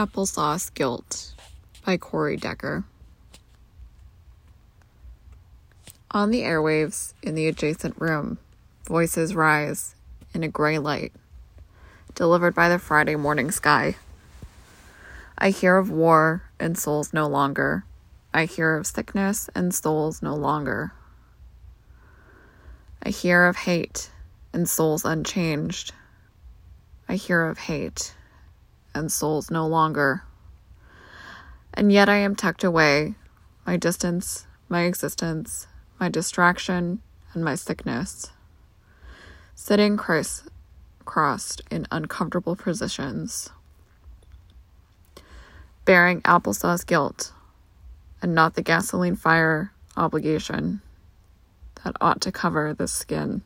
Applesauce Guilt by Cory Decker. On the airwaves in the adjacent room, voices rise in a gray light, delivered by the Friday morning sky. I hear of war and souls no longer. I hear of sickness and souls no longer. I hear of hate and souls unchanged. I hear of hate and souls no longer. And yet I am tucked away, my distance, my existence, my distraction, and my sickness, sitting criss crossed in uncomfortable positions, bearing applesauce guilt and not the gasoline fire obligation that ought to cover the skin.